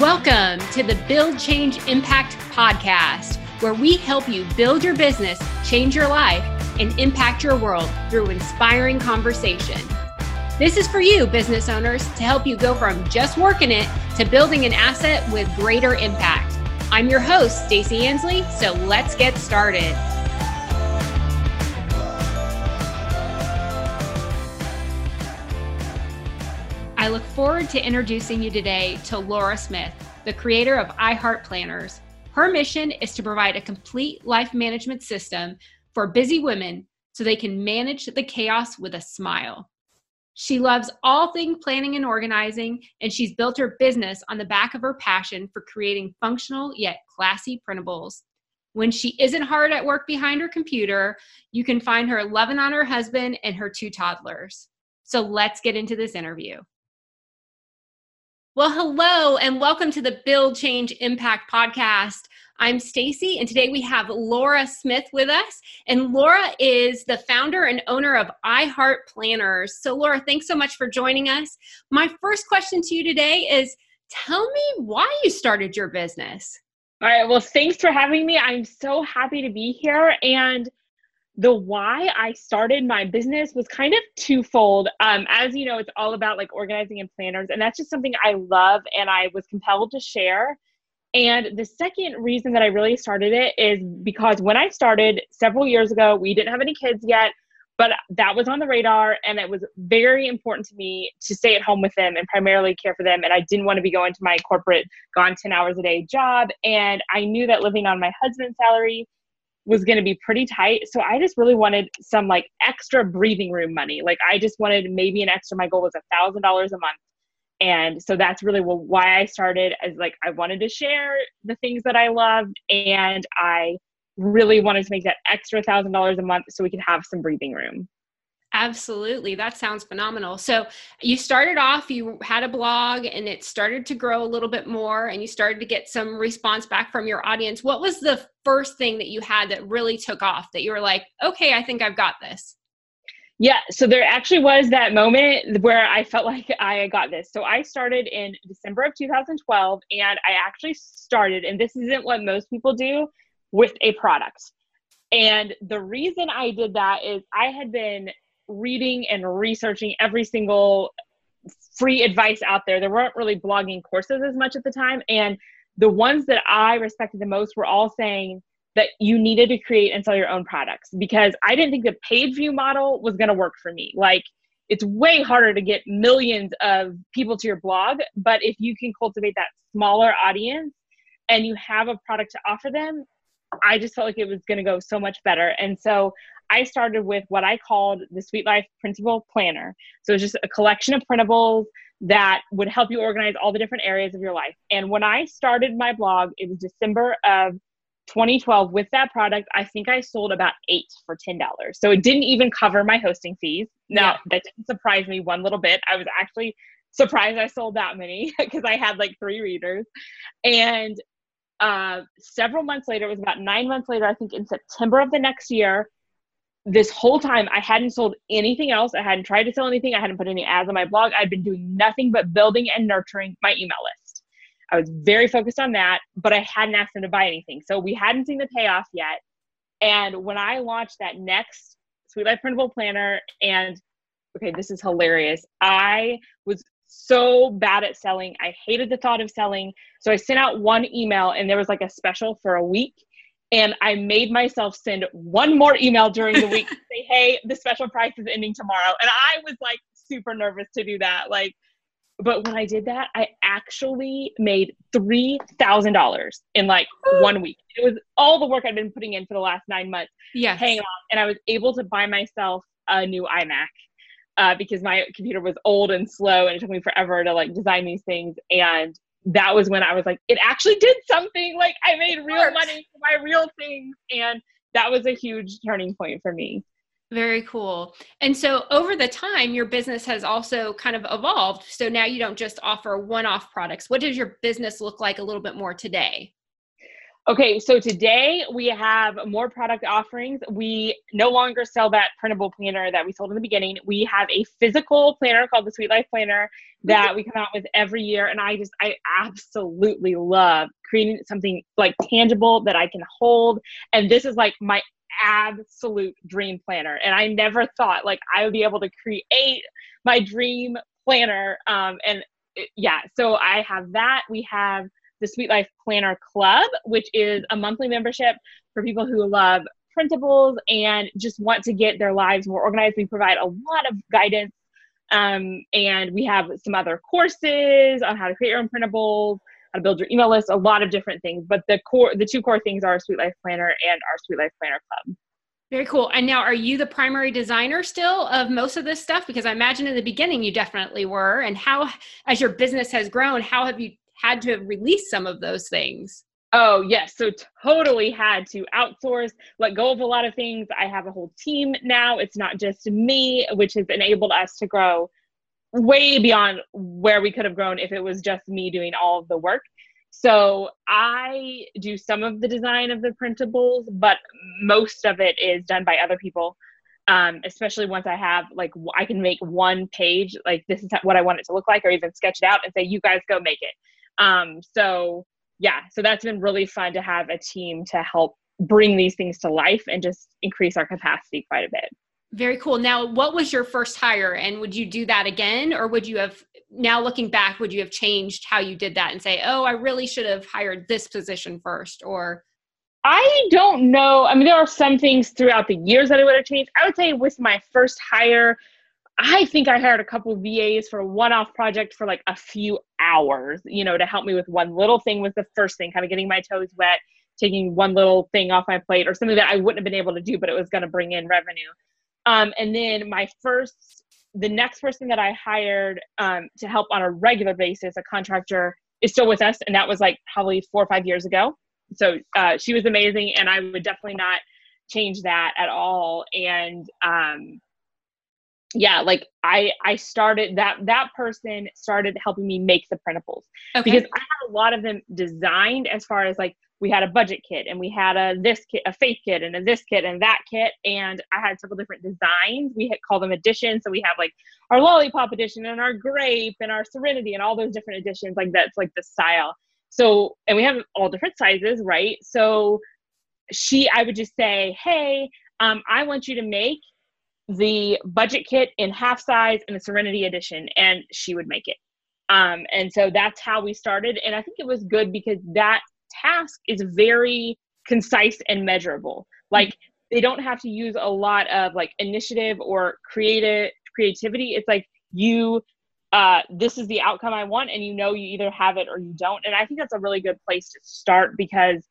Welcome to the Build Change Impact podcast, where we help you build your business, change your life, and impact your world through inspiring conversation. This is for you, business owners, to help you go from just working it to building an asset with greater impact. I'm your host, Stacey Ansley, so let's get started. I look forward to introducing you today to Laura Smith, the creator of iHeart Planners. Her mission is to provide a complete life management system for busy women so they can manage the chaos with a smile. She loves all things planning and organizing, and she's built her business on the back of her passion for creating functional yet classy printables. When she isn't hard at work behind her computer, you can find her loving on her husband and her two toddlers. So let's get into this interview. Well, hello and welcome to the Build Change Impact podcast. I'm Stacy and today we have Laura Smith with us and Laura is the founder and owner of iHeart Planners. So Laura, thanks so much for joining us. My first question to you today is tell me why you started your business. All right, well, thanks for having me. I'm so happy to be here and the why I started my business was kind of twofold. Um, as you know, it's all about like organizing and planners, and that's just something I love and I was compelled to share. And the second reason that I really started it is because when I started several years ago, we didn't have any kids yet, but that was on the radar, and it was very important to me to stay at home with them and primarily care for them. And I didn't want to be going to my corporate, gone 10 hours a day job. And I knew that living on my husband's salary was going to be pretty tight. So I just really wanted some like extra breathing room money. Like I just wanted maybe an extra, my goal was a thousand dollars a month. And so that's really why I started as like, I wanted to share the things that I loved and I really wanted to make that extra thousand dollars a month so we could have some breathing room. Absolutely. That sounds phenomenal. So you started off, you had a blog and it started to grow a little bit more and you started to get some response back from your audience. What was the first thing that you had that really took off that you were like, okay, I think I've got this? Yeah, so there actually was that moment where I felt like I got this. So I started in December of 2012 and I actually started, and this isn't what most people do, with a product. And the reason I did that is I had been reading and researching every single free advice out there. There weren't really blogging courses as much at the time. And the ones that I respected the most were all saying that you needed to create and sell your own products because I didn't think the page view model was going to work for me. Like, it's way harder to get millions of people to your blog, but if you can cultivate that smaller audience and you have a product to offer them, I just felt like it was going to go so much better. And so I started with what I called the Sweet Life Printable Planner. So it's just a collection of printables that would help you organize all the different areas of your life. And when I started my blog, it was December of 2012 with that product i think i sold about eight for $10 so it didn't even cover my hosting fees now yeah. that didn't surprise me one little bit i was actually surprised i sold that many because i had like three readers and uh, several months later it was about nine months later i think in september of the next year this whole time I hadn't sold anything else. I hadn't tried to sell anything. I hadn't put any ads on my blog. I'd been doing nothing but building and nurturing my email list. I was very focused on that, but I hadn't asked them to buy anything. So we hadn't seen the payoff yet. And when I launched that next Sweet Life Printable Planner, and okay, this is hilarious. I was so bad at selling. I hated the thought of selling. So I sent out one email and there was like a special for a week and I made myself send one more email during the week to say, hey, the special price is ending tomorrow. And I was like super nervous to do that. Like, but when I did that, I actually made $3,000 in like one week. It was all the work I'd been putting in for the last nine months. Yeah. Hang on. And I was able to buy myself a new iMac. Uh, because my computer was old and slow and it took me forever to like design these things and that was when I was like, it actually did something. Like I made real money for my real things. And that was a huge turning point for me. Very cool. And so over the time, your business has also kind of evolved. So now you don't just offer one off products. What does your business look like a little bit more today? Okay, so today we have more product offerings. We no longer sell that printable planner that we sold in the beginning. We have a physical planner called the Sweet Life Planner that we come out with every year. And I just, I absolutely love creating something like tangible that I can hold. And this is like my absolute dream planner. And I never thought like I would be able to create my dream planner. Um, and yeah, so I have that. We have the Sweet Life Planner Club, which is a monthly membership for people who love printables and just want to get their lives more organized. We provide a lot of guidance um, and we have some other courses on how to create your own printables, how to build your email list, a lot of different things. But the core, the two core things are Sweet Life Planner and our Sweet Life Planner Club. Very cool. And now, are you the primary designer still of most of this stuff? Because I imagine in the beginning you definitely were. And how, as your business has grown, how have you had to release some of those things. Oh, yes. So totally had to outsource, let go of a lot of things. I have a whole team now. It's not just me, which has enabled us to grow way beyond where we could have grown if it was just me doing all of the work. So I do some of the design of the printables, but most of it is done by other people. Um, especially once I have like I can make one page, like this is what I want it to look like, or even sketch it out and say, you guys go make it. Um, so yeah, so that's been really fun to have a team to help bring these things to life and just increase our capacity quite a bit. Very cool. Now, what was your first hire and would you do that again or would you have now looking back would you have changed how you did that and say, "Oh, I really should have hired this position first or I don't know. I mean, there are some things throughout the years that I would have changed. I would say with my first hire, I think I hired a couple of VAs for a one-off project for like a few hours, you know, to help me with one little thing was the first thing, kind of getting my toes wet, taking one little thing off my plate or something that I wouldn't have been able to do, but it was going to bring in revenue. Um, and then my first, the next person that I hired um, to help on a regular basis, a contractor, is still with us, and that was like probably four or five years ago. So uh, she was amazing, and I would definitely not change that at all. And um, yeah like i i started that that person started helping me make the printables. Okay. because i had a lot of them designed as far as like we had a budget kit and we had a this kit a faith kit and a this kit and that kit and i had several different designs. We had call them editions so we have like our lollipop edition and our grape and our serenity and all those different editions like that's like the style. So and we have all different sizes right? So she i would just say hey um, i want you to make the budget kit in half size and the Serenity edition, and she would make it. Um, and so that's how we started. And I think it was good because that task is very concise and measurable. Like they don't have to use a lot of like initiative or creative creativity. It's like you uh, this is the outcome I want, and you know you either have it or you don't. And I think that's a really good place to start because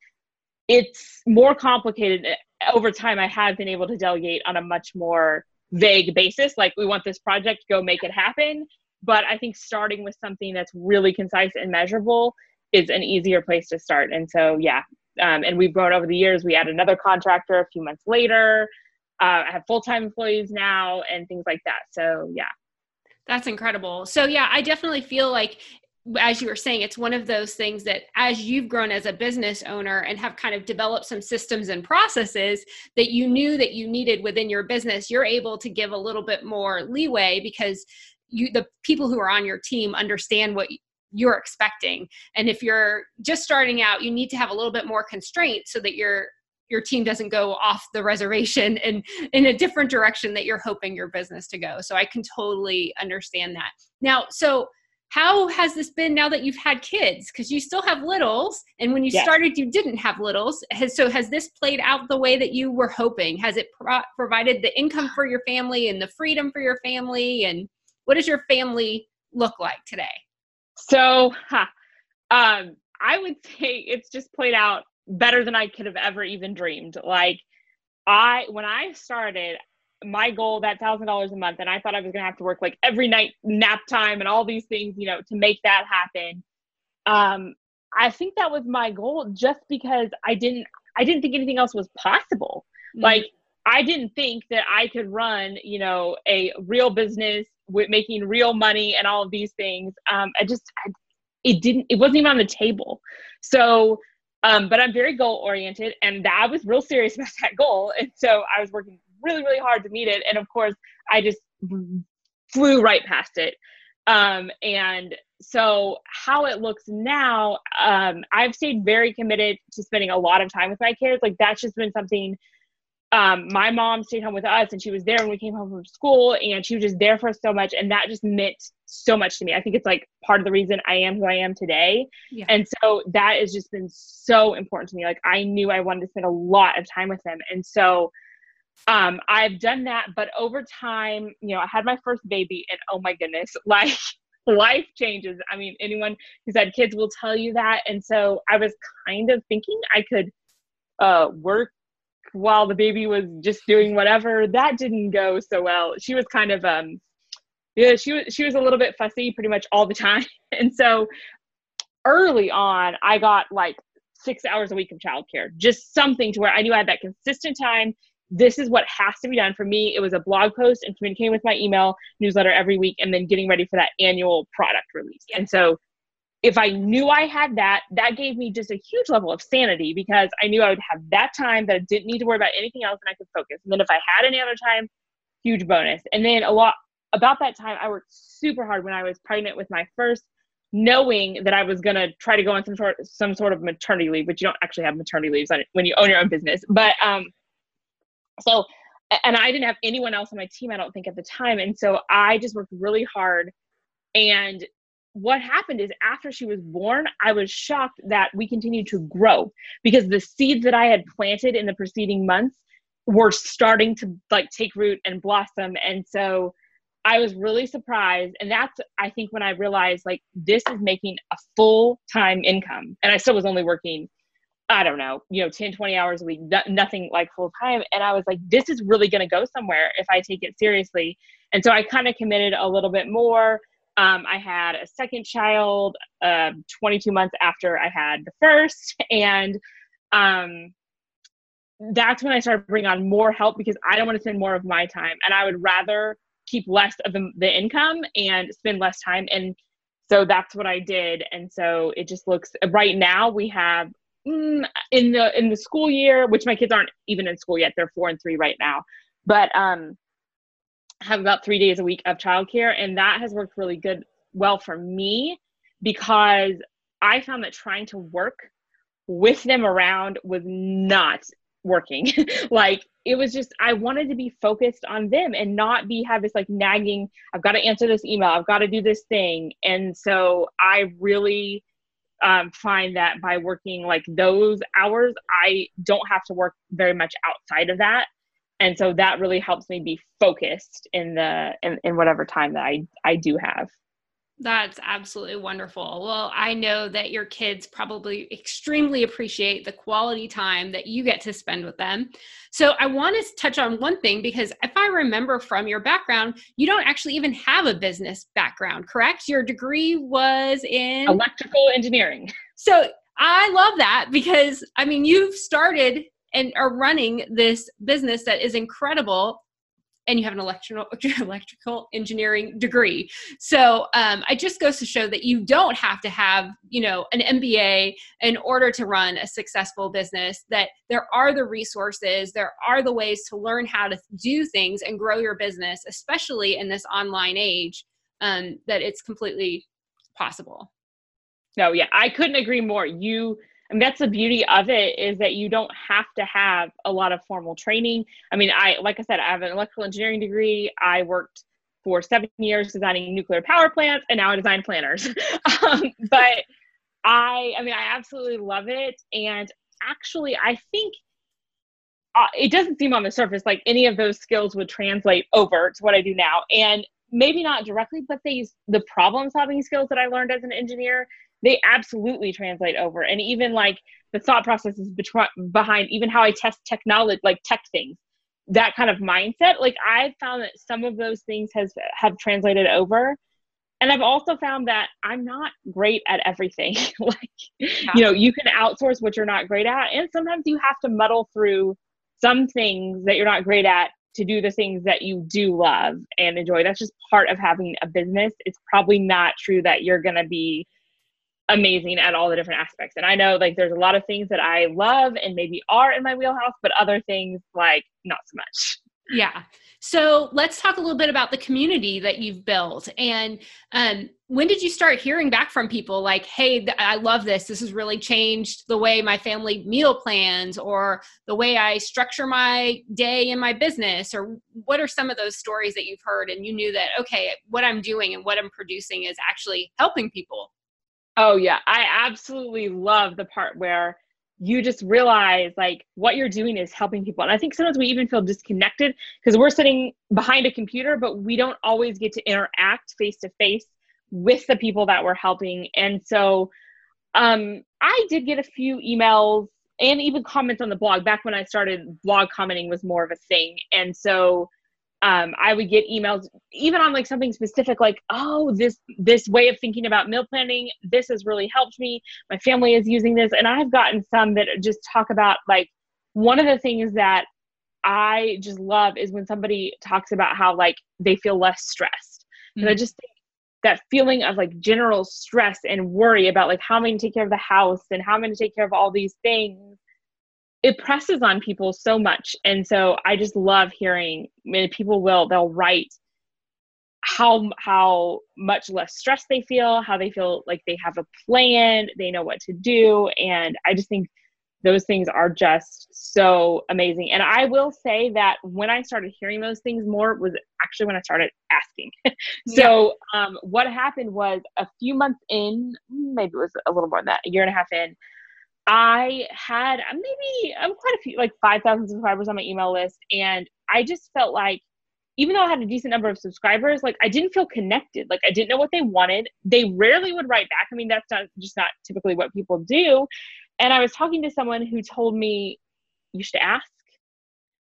it's more complicated over time i have been able to delegate on a much more vague basis like we want this project go make it happen. But i think starting with something that's really concise and measurable is an easier place to start. And so yeah um, and we've grown over the years. We add another contractor a few months later. Uh, i have full-time employees now and things like that. So yeah. That's incredible. So yeah, I definitely feel like as you were saying, it's one of those things that as you've grown as a business owner and have kind of developed some systems and processes that you knew that you needed within your business, you're able to give a little bit more leeway because you the people who are on your team understand what you're expecting. And if you're just starting out, you need to have a little bit more constraint so that your your team doesn't go off the reservation and in a different direction that you're hoping your business to go. So I can totally understand that. Now, so how has this been now that you've had kids? Because you still have littles and when you yes. started you didn't have littles. Has, so has this played out the way that you were hoping? Has it pro- provided the income for your family and the freedom for your family? And what does your family look like today? So huh, um, i would say it's just played out better than i could have ever even dreamed. Like i when i started my goal that thousand dollars a month and i thought i was going to have to work like every night nap time and all these things you know to make that happen um i think that was my goal just because i didn't i didn't think anything else was possible mm-hmm. like i didn't think that i could run you know a real business with making real money and all of these things um i just I, it didn't it wasn't even on the table so Um, but I'm very goal oriented, and I was real serious about that goal. And so I was working really, really hard to meet it. And of course, I just flew right past it. Um, and so, how it looks now, um, I've stayed very committed to spending a lot of time with my kids. Like, that's just been something um, my mom stayed home with us and she was there when we came home from school and she was just there for us so much and that just meant so much to me i think it's like part of the reason i am who i am today yeah. and so that has just been so important to me like i knew i wanted to spend a lot of time with them and so um, i've done that but over time you know i had my first baby and oh my goodness like life changes i mean anyone who's had kids will tell you that and so i was kind of thinking i could uh, work while the baby was just doing whatever. That didn't go so well. She was kind of um yeah, she was she was a little bit fussy pretty much all the time. And so early on, I got like six hours a week of childcare, just something to where I knew I had that consistent time. This is what has to be done for me. It was a blog post and communicating with my email newsletter every week and then getting ready for that annual product release. And so if I knew I had that, that gave me just a huge level of sanity because I knew I would have that time that I didn't need to worry about anything else and I could focus. And then if I had any other time, huge bonus. And then a lot about that time, I worked super hard when I was pregnant with my first, knowing that I was going to try to go on some sort some sort of maternity leave, which you don't actually have maternity leaves when you own your own business. But um, so and I didn't have anyone else on my team, I don't think at the time, and so I just worked really hard and what happened is after she was born, I was shocked that we continued to grow because the seeds that I had planted in the preceding months were starting to like take root and blossom. And so I was really surprised. And that's, I think, when I realized like this is making a full time income. And I still was only working, I don't know, you know, 10, 20 hours a week, nothing like full time. And I was like, this is really going to go somewhere if I take it seriously. And so I kind of committed a little bit more um, I had a second child uh, 22 months after I had the first, and um, that's when I started bringing on more help because I don't want to spend more of my time, and I would rather keep less of the, the income and spend less time. And so that's what I did. And so it just looks right now we have mm, in the in the school year, which my kids aren't even in school yet; they're four and three right now. But um, have about three days a week of childcare, and that has worked really good, well for me, because I found that trying to work with them around was not working. like it was just I wanted to be focused on them and not be have this like nagging. I've got to answer this email. I've got to do this thing, and so I really um, find that by working like those hours, I don't have to work very much outside of that. And so that really helps me be focused in the in, in whatever time that i i do have that's absolutely wonderful. Well, I know that your kids probably extremely appreciate the quality time that you get to spend with them. So, I want to touch on one thing because if I remember from your background, you don't actually even have a business background, correct? Your degree was in electrical engineering. So, I love that because I mean, you've started and are running this business that is incredible and you have an electrical electrical engineering degree. So um, it just goes to show that you don't have to have you know an MBA in order to run a successful business. That there are the resources, there are the ways to learn how to do things and grow your business, especially in this online age. Um, that it's completely possible. No, yeah, I couldn't agree more. You and that's the beauty of it is that you don't have to have a lot of formal training. I mean i like i said i have an electrical engineering degree. I worked for seven years designing nuclear power plants and now i design planners. Um, but i i mean i absolutely love it. And actually i think uh, it doesn't seem on the surface like any of those skills would translate over to what i do now. And maybe not directly but these the problem solving skills that i learned as an engineer they absolutely translate over. And even like the thought processes behind even how i test technology like tech things that kind of mindset like i've found that some of those things has have translated over. And i've also found that i'm not great at everything. Like yeah. you know you can outsource what you're not great at and sometimes you have to muddle through some things that you're not great at to do the things that you do love and enjoy. That's just part of having a business. It's probably not true that you're going to be amazing at all the different aspects. And I know like there's a lot of things that I love and maybe are in my wheelhouse, but other things like not so much. Yeah. So let's talk a little bit about the community that you've built. And um, when did you start hearing back from people like, hey, I love this. This has really changed the way my family meal plans or the way I structure my day in my business? Or what are some of those stories that you've heard and you knew that, okay, what I'm doing and what I'm producing is actually helping people? Oh, yeah. I absolutely love the part where you just realize like what you're doing is helping people. And I think sometimes we even feel disconnected because we're sitting behind a computer, but we don't always get to interact face to face with the people that we're helping. And so um, I did get a few emails and even comments on the blog back when I started blog commenting was more of a thing. And so um, I would get emails even on like something specific, like, oh, this this way of thinking about meal planning, this has really helped me. My family is using this, and I've gotten some that just talk about like one of the things that I just love is when somebody talks about how like they feel less stressed. And mm-hmm. I just think that feeling of like general stress and worry about like how am I going to take care of the house and how am I going to take care of all these things it presses on people so much. And so i just love hearing I mean, people will they'll write how how much less stress they feel how they feel like they have a plan they know what to do. And i just think those things are just so amazing. And i will say that when i started hearing those things more was actually when i started asking. So yeah. um, what happened was a few months in maybe it was a little more than that a year and a half in I had uh, maybe I'm um, quite a few, like 5,000 subscribers on my email list. And I just felt like, even though I had a decent number of subscribers, like I didn't feel connected. Like I didn't know what they wanted. They rarely would write back. I mean, that's not just not typically what people do. And I was talking to someone who told me, you should ask.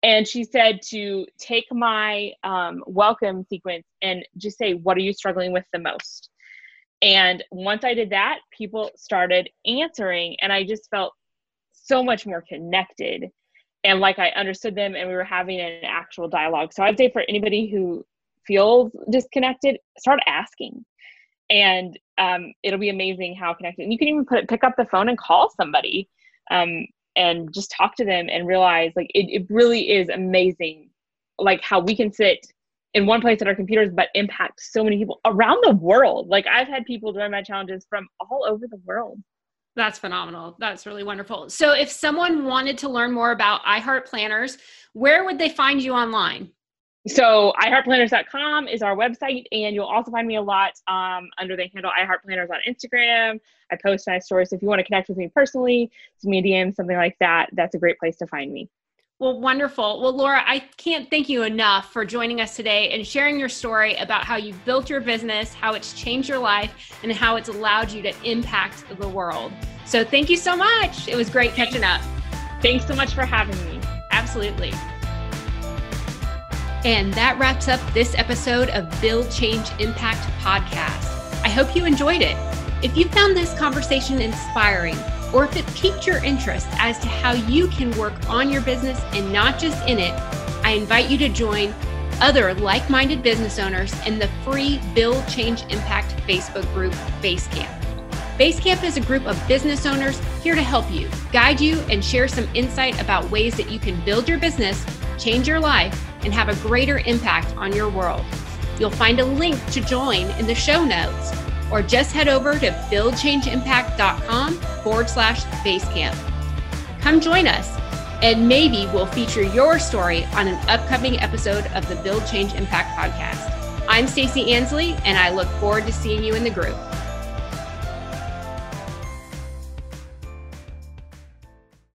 And she said to take my um, welcome sequence and just say, what are you struggling with the most? And once I did that, people started answering, and I just felt so much more connected and like I understood them, and we were having an actual dialogue. So I'd say for anybody who feels disconnected, start asking. And um, it'll be amazing how connected. And you can even put pick up the phone and call somebody um, and just talk to them and realize like it, it really is amazing like how we can sit in one place at our computers, but impact so many people around the world. Like I've had people join my challenges from all over the world. That's phenomenal. That's really wonderful. So if someone wanted to learn more about iHeart Planners, where would they find you online? So iHeartPlanners.com is our website, and you'll also find me a lot um, under the handle iHeartPlanners on Instagram. I post nice stories. So if you want to connect with me personally, send me a DM, something like that. That's a great place to find me. Well, wonderful. Well, Laura, I can't thank you enough for joining us today and sharing your story about how you've built your business, how it's changed your life, and how it's allowed you to impact the world. So, thank you so much. It was great catching up. Thanks so much for having me. Absolutely. And that wraps up this episode of Build Change Impact podcast. I hope you enjoyed it. If you found this conversation inspiring, or if it piqued your interest as to how you can work on your business and not just in it, I invite you to join other like minded business owners in the free Build Change Impact Facebook group, Basecamp. Basecamp is a group of business owners here to help you, guide you, and share some insight about ways that you can build your business, change your life, and have a greater impact on your world. You'll find a link to join in the show notes or just head over to buildchangeimpact.com forward slash basecamp. Come join us, and maybe we'll feature your story on an upcoming episode of the Build Change Impact podcast. I'm Stacey Ansley, and I look forward to seeing you in the group.